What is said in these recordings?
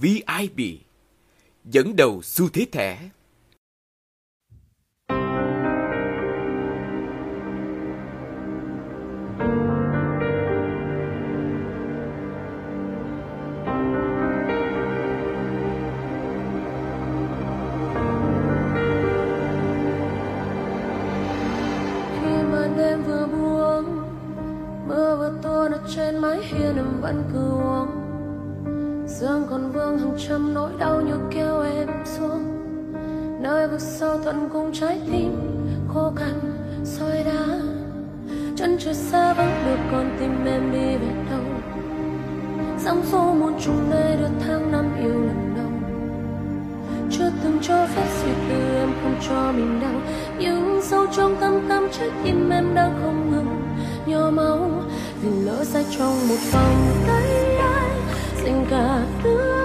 VIP dẫn đầu xu thế thẻ. đêm vừa buông, mưa vừa tuôn ở trên mái hiên em vẫn cứ uống dương còn vương hàng trăm nỗi đau như kêu em xuống. Nơi vực sâu tận cùng trái tim, khô cằn, soi đá. Chân trời xa vẫn được con tim em đi về đâu. Sóng xô muôn trùng nơi được tháng năm yêu lần đầu. Chưa từng cho phép suy tư em không cho mình đau. Nhưng sâu trong tâm tâm trái tim em đang không ngừng nhỏ máu. Vì lỡ sai trong một vòng tay think of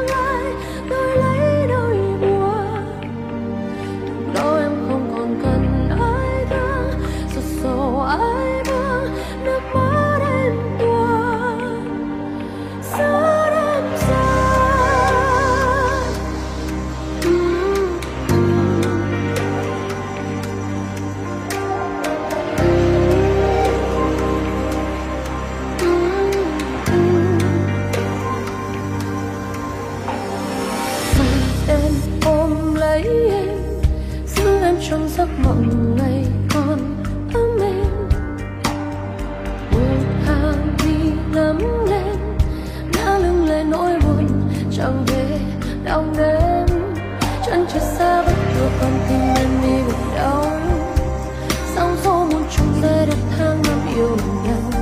trong giấc mộng ngày còn ấm êm. Một hàng đi lắm lên ngã lưng lên nỗi buồn, chẳng thể đau đêm chân trời xa bất cứ con tim em đi buồn đau sóng gió muôn trùng rơi được tháng năm yêu mình nhau.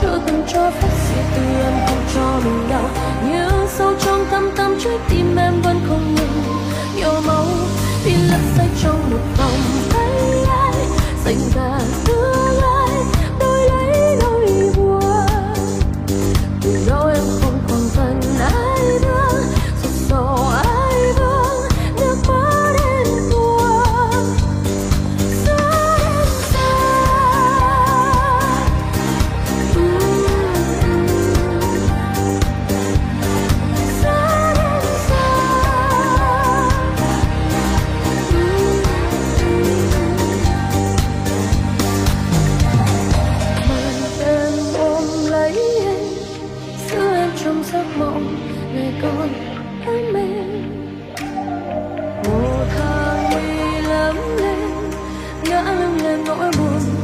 Chưa từng cho phép gì từ em không cho mình đau. Nhưng sâu trong thâm tâm trái tim em vẫn không ngừng. Còn hơi mê mùa hàng mi lắm lên ngã lưng lên nỗi buồn.